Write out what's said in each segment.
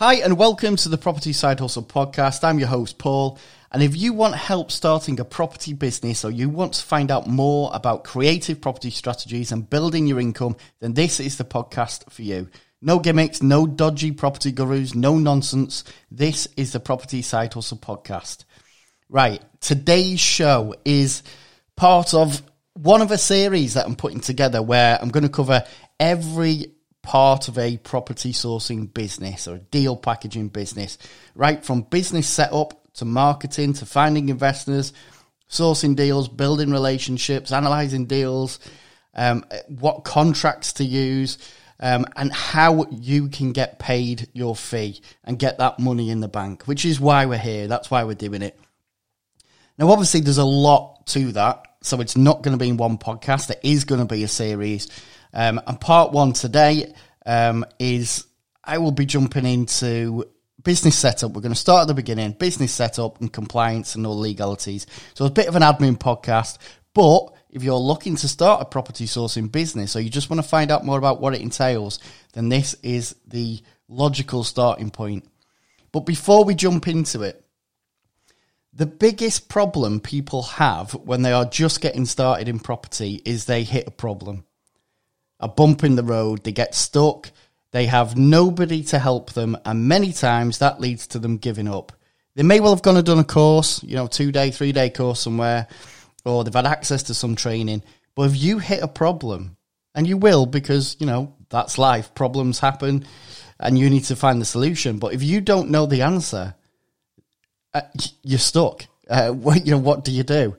Hi, and welcome to the Property Side Hustle podcast. I'm your host, Paul. And if you want help starting a property business or you want to find out more about creative property strategies and building your income, then this is the podcast for you. No gimmicks, no dodgy property gurus, no nonsense. This is the Property Side Hustle podcast. Right, today's show is part of one of a series that I'm putting together where I'm going to cover every part of a property sourcing business or a deal packaging business, right from business setup to marketing to finding investors, sourcing deals, building relationships, analyzing deals, um, what contracts to use, um, and how you can get paid your fee and get that money in the bank, which is why we're here. That's why we're doing it. Now, obviously, there's a lot to that. So it's not going to be in one podcast. It is going to be a series. Um, and part one today um, is I will be jumping into business setup. We're going to start at the beginning, business setup and compliance and all legalities. So it's a bit of an admin podcast, but if you're looking to start a property sourcing business or you just want to find out more about what it entails, then this is the logical starting point. But before we jump into it, the biggest problem people have when they are just getting started in property is they hit a problem, a bump in the road, they get stuck, they have nobody to help them, and many times that leads to them giving up. They may well have gone and done a course, you know, two day, three day course somewhere, or they've had access to some training. But if you hit a problem, and you will because, you know, that's life, problems happen, and you need to find the solution. But if you don't know the answer, uh, you're stuck. Uh, what, you know, what do you do?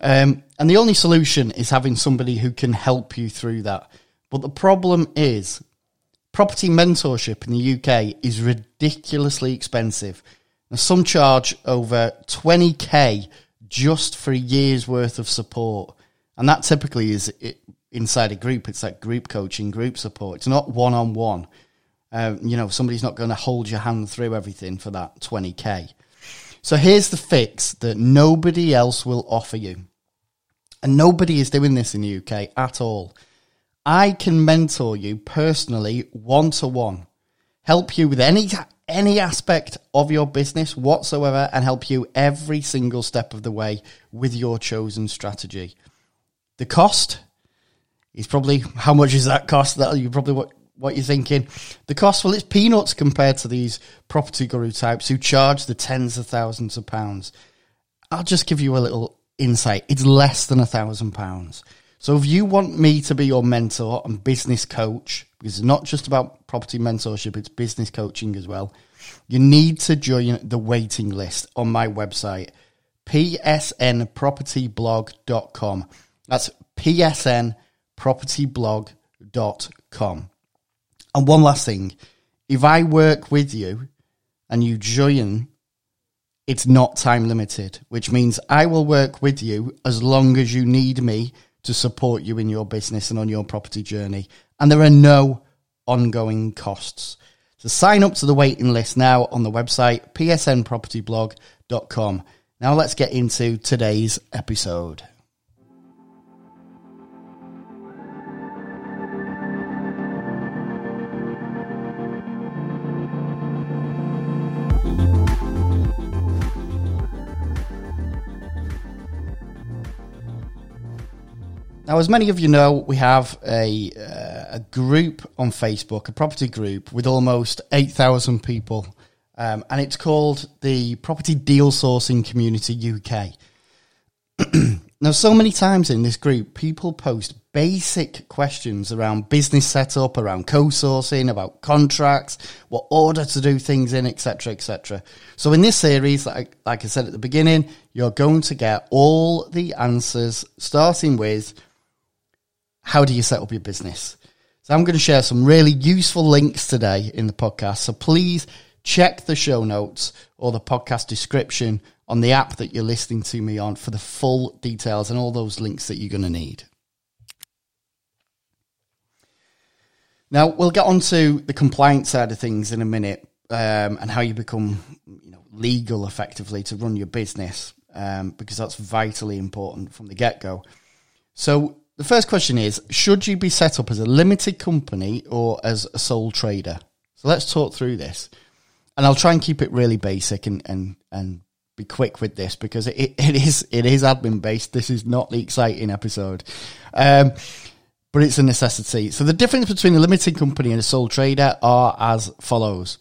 Um, and the only solution is having somebody who can help you through that. But the problem is property mentorship in the UK is ridiculously expensive. Now, some charge over 20k just for a year's worth of support. And that typically is inside a group. It's like group coaching, group support. It's not one on one. You know, somebody's not going to hold your hand through everything for that 20k. So here's the fix that nobody else will offer you. And nobody is doing this in the UK at all. I can mentor you personally one to one, help you with any any aspect of your business whatsoever and help you every single step of the way with your chosen strategy. The cost is probably how much is that cost? That you probably what you're thinking. The cost, well, it's peanuts compared to these property guru types who charge the tens of thousands of pounds. I'll just give you a little insight. It's less than a thousand pounds. So if you want me to be your mentor and business coach, because it's not just about property mentorship, it's business coaching as well, you need to join the waiting list on my website, psnpropertyblog.com. That's psnpropertyblog.com. And one last thing, if I work with you and you join, it's not time limited, which means I will work with you as long as you need me to support you in your business and on your property journey. And there are no ongoing costs. So sign up to the waiting list now on the website psnpropertyblog.com. Now let's get into today's episode. Now, as many of you know, we have a, uh, a group on Facebook, a property group with almost 8,000 people, um, and it's called the Property Deal Sourcing Community UK. now, so many times in this group, people post basic questions around business setup, around co-sourcing, about contracts, what order to do things in, etc., etc. So, in this series, like, like I said at the beginning, you're going to get all the answers, starting with how do you set up your business? So I'm going to share some really useful links today in the podcast. So please check the show notes or the podcast description on the app that you're listening to me on for the full details and all those links that you're going to need. Now we'll get on to the compliance side of things in a minute um, and how you become you know, legal effectively to run your business um, because that's vitally important from the get go. So the first question is Should you be set up as a limited company or as a sole trader? So let's talk through this. and I'll try and keep it really basic and and and be quick with this because it, it is it is admin based. This is not the exciting episode, um, but it's a necessity. So the difference between a limited company and a sole trader are as follows.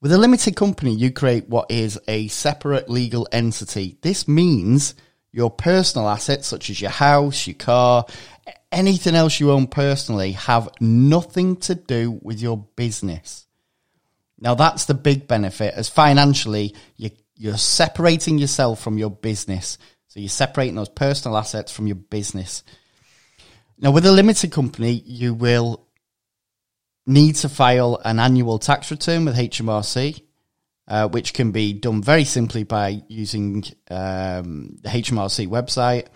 With a limited company, you create what is a separate legal entity. This means your personal assets, such as your house, your car, anything else you own personally, have nothing to do with your business. Now, that's the big benefit, as financially, you, you're separating yourself from your business. So you're separating those personal assets from your business. Now, with a limited company, you will need to file an annual tax return with HMRC, uh, which can be done very simply by using um, the HMRC website.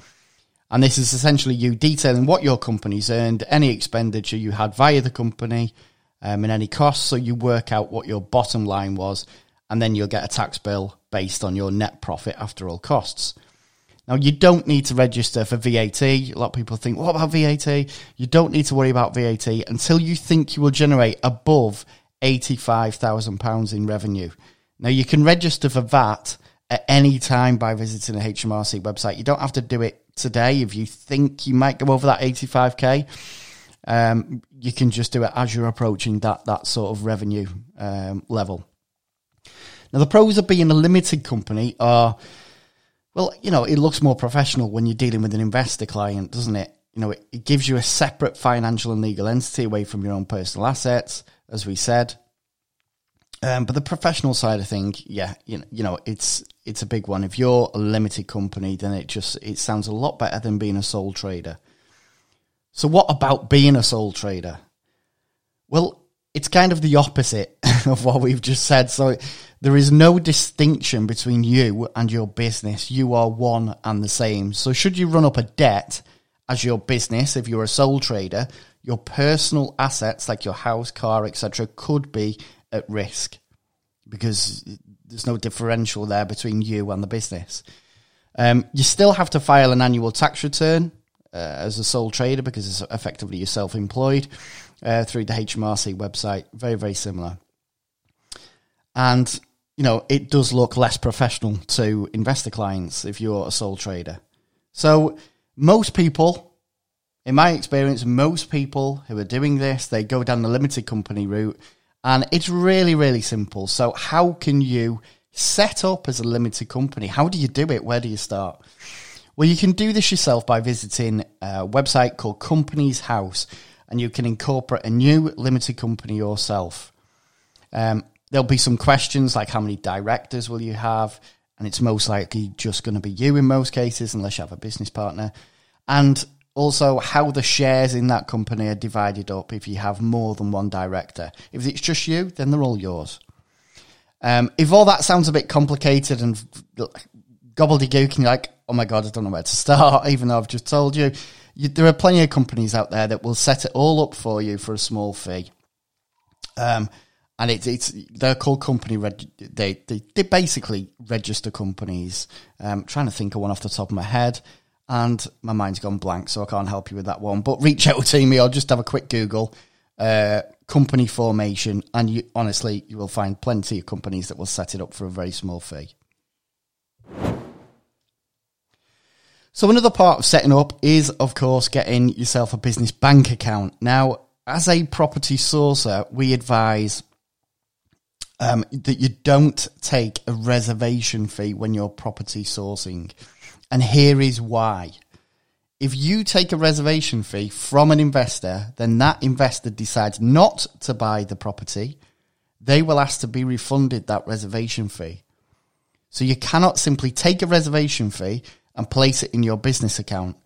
And this is essentially you detailing what your company's earned, any expenditure you had via the company, um, and any costs. So you work out what your bottom line was, and then you'll get a tax bill based on your net profit after all costs. Now, you don't need to register for VAT. A lot of people think, what about VAT? You don't need to worry about VAT until you think you will generate above £85,000 in revenue. Now, you can register for VAT at any time by visiting the HMRC website. You don't have to do it today if you think you might go over that 85k. Um, you can just do it as you're approaching that that sort of revenue um, level. Now, the pros of being a limited company are well, you know, it looks more professional when you're dealing with an investor client, doesn't it? You know, it, it gives you a separate financial and legal entity away from your own personal assets, as we said. Um, but the professional side of things, yeah, you know, you know, it's it's a big one. If you're a limited company, then it just it sounds a lot better than being a sole trader. So, what about being a sole trader? Well, it's kind of the opposite of what we've just said. So there is no distinction between you and your business. You are one and the same. So should you run up a debt as your business, if you're a sole trader, your personal assets like your house, car, etc., could be at risk because there's no differential there between you and the business. Um, you still have to file an annual tax return uh, as a sole trader because it's effectively you're self-employed uh, through the HMRC website. Very, very similar. And, you know, it does look less professional to investor clients if you're a sole trader. So most people, in my experience, most people who are doing this, they go down the limited company route and it's really, really simple. So how can you set up as a limited company? How do you do it? Where do you start? Well, you can do this yourself by visiting a website called Companies House and you can incorporate a new limited company yourself. Um, there'll be some questions like how many directors will you have? And it's most likely just going to be you in most cases, unless you have a business partner. And also how the shares in that company are divided up if you have more than one director. If it's just you, then they're all yours. Um, if all that sounds a bit complicated and gobbledygook, and like, oh my God, I don't know where to start, even though I've just told you, you, there are plenty of companies out there that will set it all up for you for a small fee. Um, and it, it's they're called company reg- they, they they basically register companies. Um, trying to think of one off the top of my head, and my mind's gone blank, so I can't help you with that one. But reach out to me or just have a quick Google uh, company formation, and you honestly you will find plenty of companies that will set it up for a very small fee. So another part of setting up is, of course, getting yourself a business bank account. Now, as a property sourcer, we advise um, that you don't take a reservation fee when you're property sourcing. And here is why. If you take a reservation fee from an investor, then that investor decides not to buy the property, they will ask to be refunded that reservation fee. So you cannot simply take a reservation fee and place it in your business account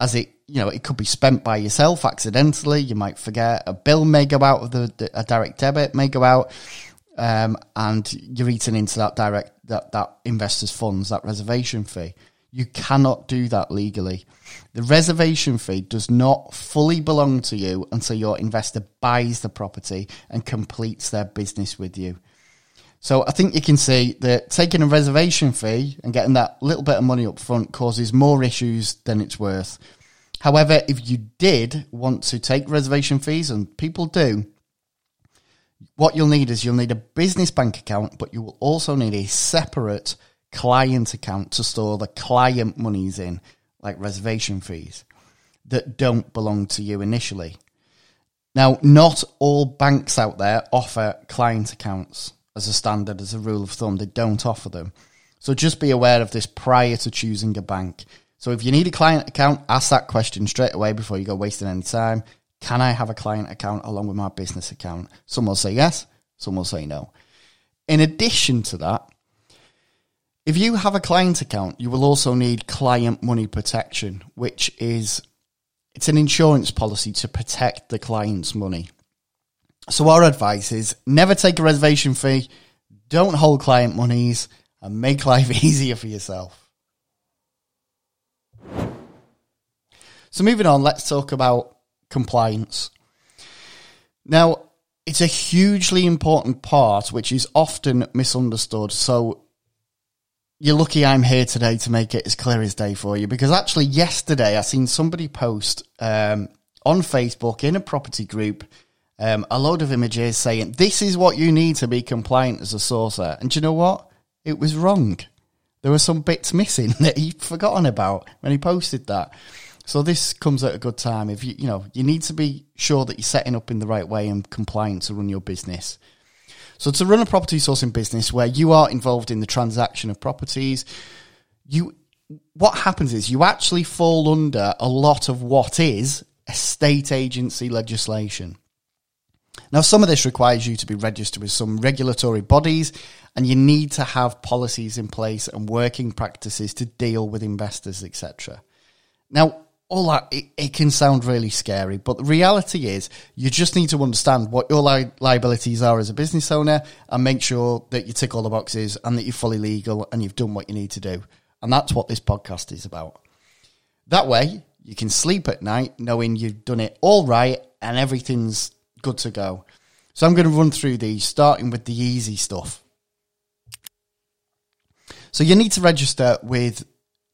as it you know it could be spent by yourself accidentally you might forget a bill may go out of the, a direct debit may go out um, and you're eating into that direct that that investor's funds that reservation fee you cannot do that legally the reservation fee does not fully belong to you until your investor buys the property and completes their business with you so I think you can see that taking a reservation fee and getting that little bit of money up front causes more issues than it's worth. However, if you did want to take reservation fees, and people do, What you'll need is you'll need a business bank account, but you will also need a separate client account to store the client monies in, like reservation fees, that don't belong to you initially. Now, not all banks out there offer client accounts as a standard, as a rule of thumb. They don't offer them. So just be aware of this prior to choosing a bank. So if you need a client account, ask that question straight away before you go wasting any time. Can I have a client account along with my business account? Some will say yes, some will say no. In addition to that, if you have a client account, you will also need client money protection, which is it's an insurance policy to protect the client's money. So our advice is never take a reservation fee, don't hold client monies, and make life easier for yourself. So moving on, let's talk about compliance. Now, it's a hugely important part which is often misunderstood. So you're lucky I'm here today to make it as clear as day for you because actually yesterday I seen somebody post um, on Facebook in a property group um, a load of images saying this is what you need to be compliant as a sourcer. And you know what? It was wrong. There were some bits missing that he'd forgotten about when he posted that. So this comes at a good time. If you you know you need to be sure that you're setting up in the right way and compliant to run your business. So to run a property sourcing business where you are involved in the transaction of properties, you what happens is you actually fall under a lot of what is estate agency legislation. Now, some of this requires you to be registered with some regulatory bodies, and you need to have policies in place and working practices to deal with investors, etc. Now, all that it, it, can sound really scary, but the reality is you just need to understand what your li- liabilities are as a business owner and make sure that you tick all the boxes and that you're fully legal and you've done what you need to do. And that's what this podcast is about. That way, you can sleep at night knowing you've done it all right and everything's good to go. So I'm going to run through these, starting with the easy stuff. So you need to register with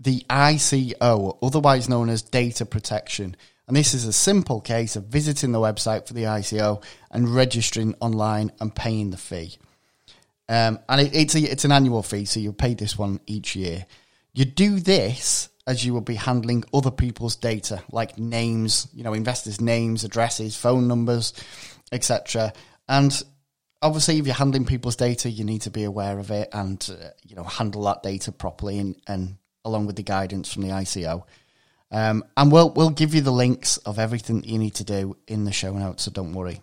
the ICO, otherwise known as data protection. And this is a simple case of visiting the website for the ICO and registering online and paying the fee. Um, and it, it's, a, it's an annual fee, so you pay this one each year. You do this as you will be handling other people's data, like names, you know, investors' names, addresses, phone numbers, etc. And obviously, if you're handling people's data, you need to be aware of it and uh, you know handle that data properly and, and along with the guidance from the ICO. Um, and we'll we'll give you the links of everything you need to do in the show notes, so don't worry.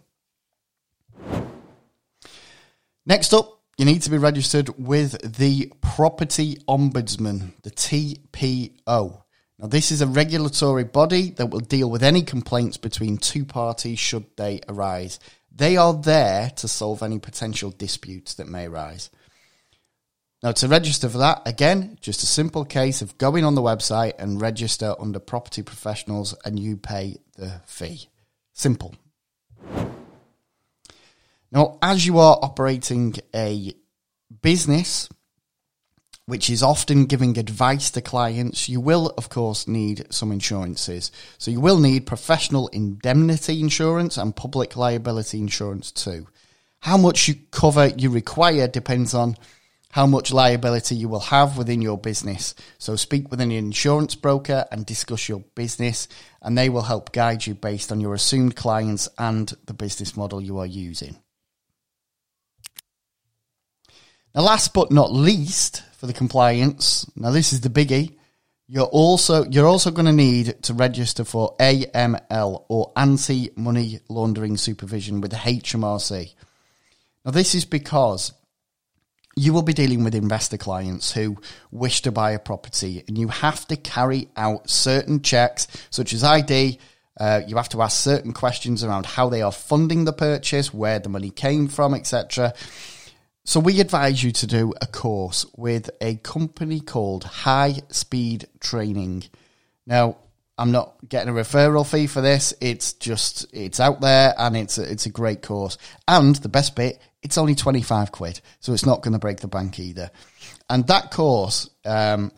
Next up, you need to be registered with the Property Ombudsman, the TPO. Now, this is a regulatory body that will deal with any complaints between two parties should they arise. They are there to solve any potential disputes that may arise. Now, to register for that, again, just a simple case of going on the website and register under property professionals and you pay the fee. Simple. Now, as you are operating a business, which is often giving advice to clients, you will, of course, need some insurances. So you will need professional indemnity insurance and public liability insurance too. How much you cover you require depends on how much liability you will have within your business. So speak with an insurance broker and discuss your business, and they will help guide you based on your assumed clients and the business model you are using. Now, last but not least, for the compliance, now this is the biggie. You're also you're also going to need to register for AML or anti money laundering supervision with HMRC. Now, this is because you will be dealing with investor clients who wish to buy a property and you have to carry out certain checks such as ID. Uh, you have to ask certain questions around how they are funding the purchase, where the money came from, etc. So we advise you to do a course with a company called High Speed Training. Now, I'm not getting a referral fee for this. It's just it's out there and it's a, it's a great course. And the best bit, it's only 25 quid, so it's not going to break the bank either. And that course, um,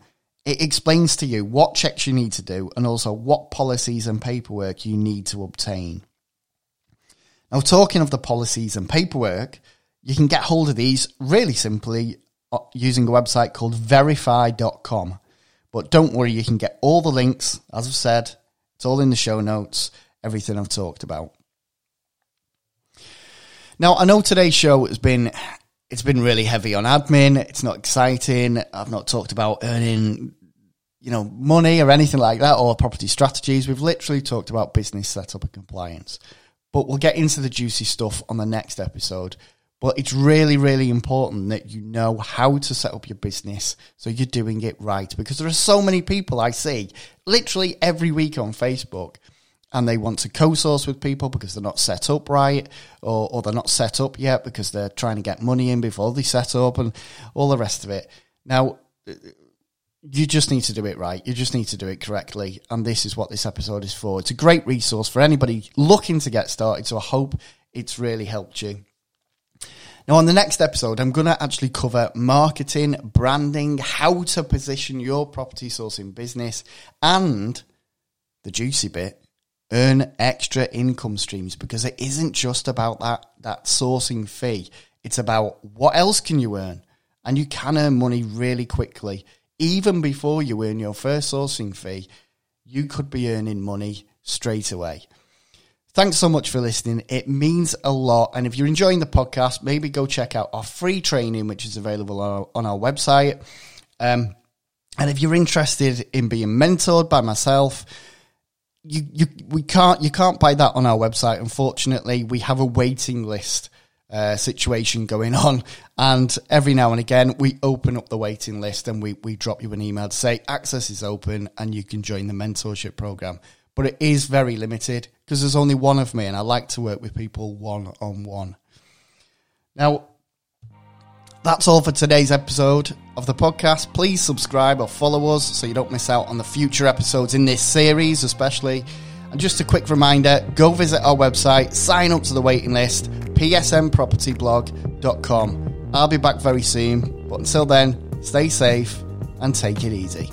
it explains to you what checks you need to do and also what policies and paperwork you need to obtain. Now, talking of the policies and paperwork, you can get hold of these really simply uh, using a website called veriphy.com. But don't worry, you can get all the links, as I've said, it's all in the show notes, everything I've talked about. Now, I know today's show has been it's been really heavy on admin. It's not exciting. I've not talked about earning, you know, money or anything like that or property strategies. We've literally talked about business setup and compliance. But we'll get into the juicy stuff on the next episode. But it's really, really important that you know how to set up your business so you're doing it right. Because there are so many people I see literally every week on Facebook and they want to co-source with people because they're not set up right or, or they're not set up yet because they're trying to get money in before they set up and all the rest of it. Now, you just need to do it right. You just need to do it correctly. And this is what this episode is for. It's a great resource for anybody looking to get started. So I hope it's really helped you. Now, on the next episode, I'm going to actually cover marketing, branding, how to position your property sourcing business, and the juicy bit, earn extra income streams because it isn't just about that that sourcing fee. It's about what else can you earn, and you can earn money really quickly. Even before you earn your first sourcing fee, you could be earning money straight away. Thanks so much for listening. It means a lot. And if you're enjoying the podcast, maybe go check out our free training, which is available on our, on our website. Um, and if you're interested in being mentored by myself, you, you we can't you can't buy that on our website. Unfortunately, we have a waiting list uh, situation going on, and every now and again we open up the waiting list and we we drop you an email to say access is open and you can join the mentorship program. But it is very limited because there's only one of me, and I like to work with people one on one. Now, that's all for today's episode of the podcast. Please subscribe or follow us so you don't miss out on the future episodes in this series, especially. And just a quick reminder go visit our website, sign up to the waiting list, psmpropertyblog.com. I'll be back very soon, but until then, stay safe and take it easy.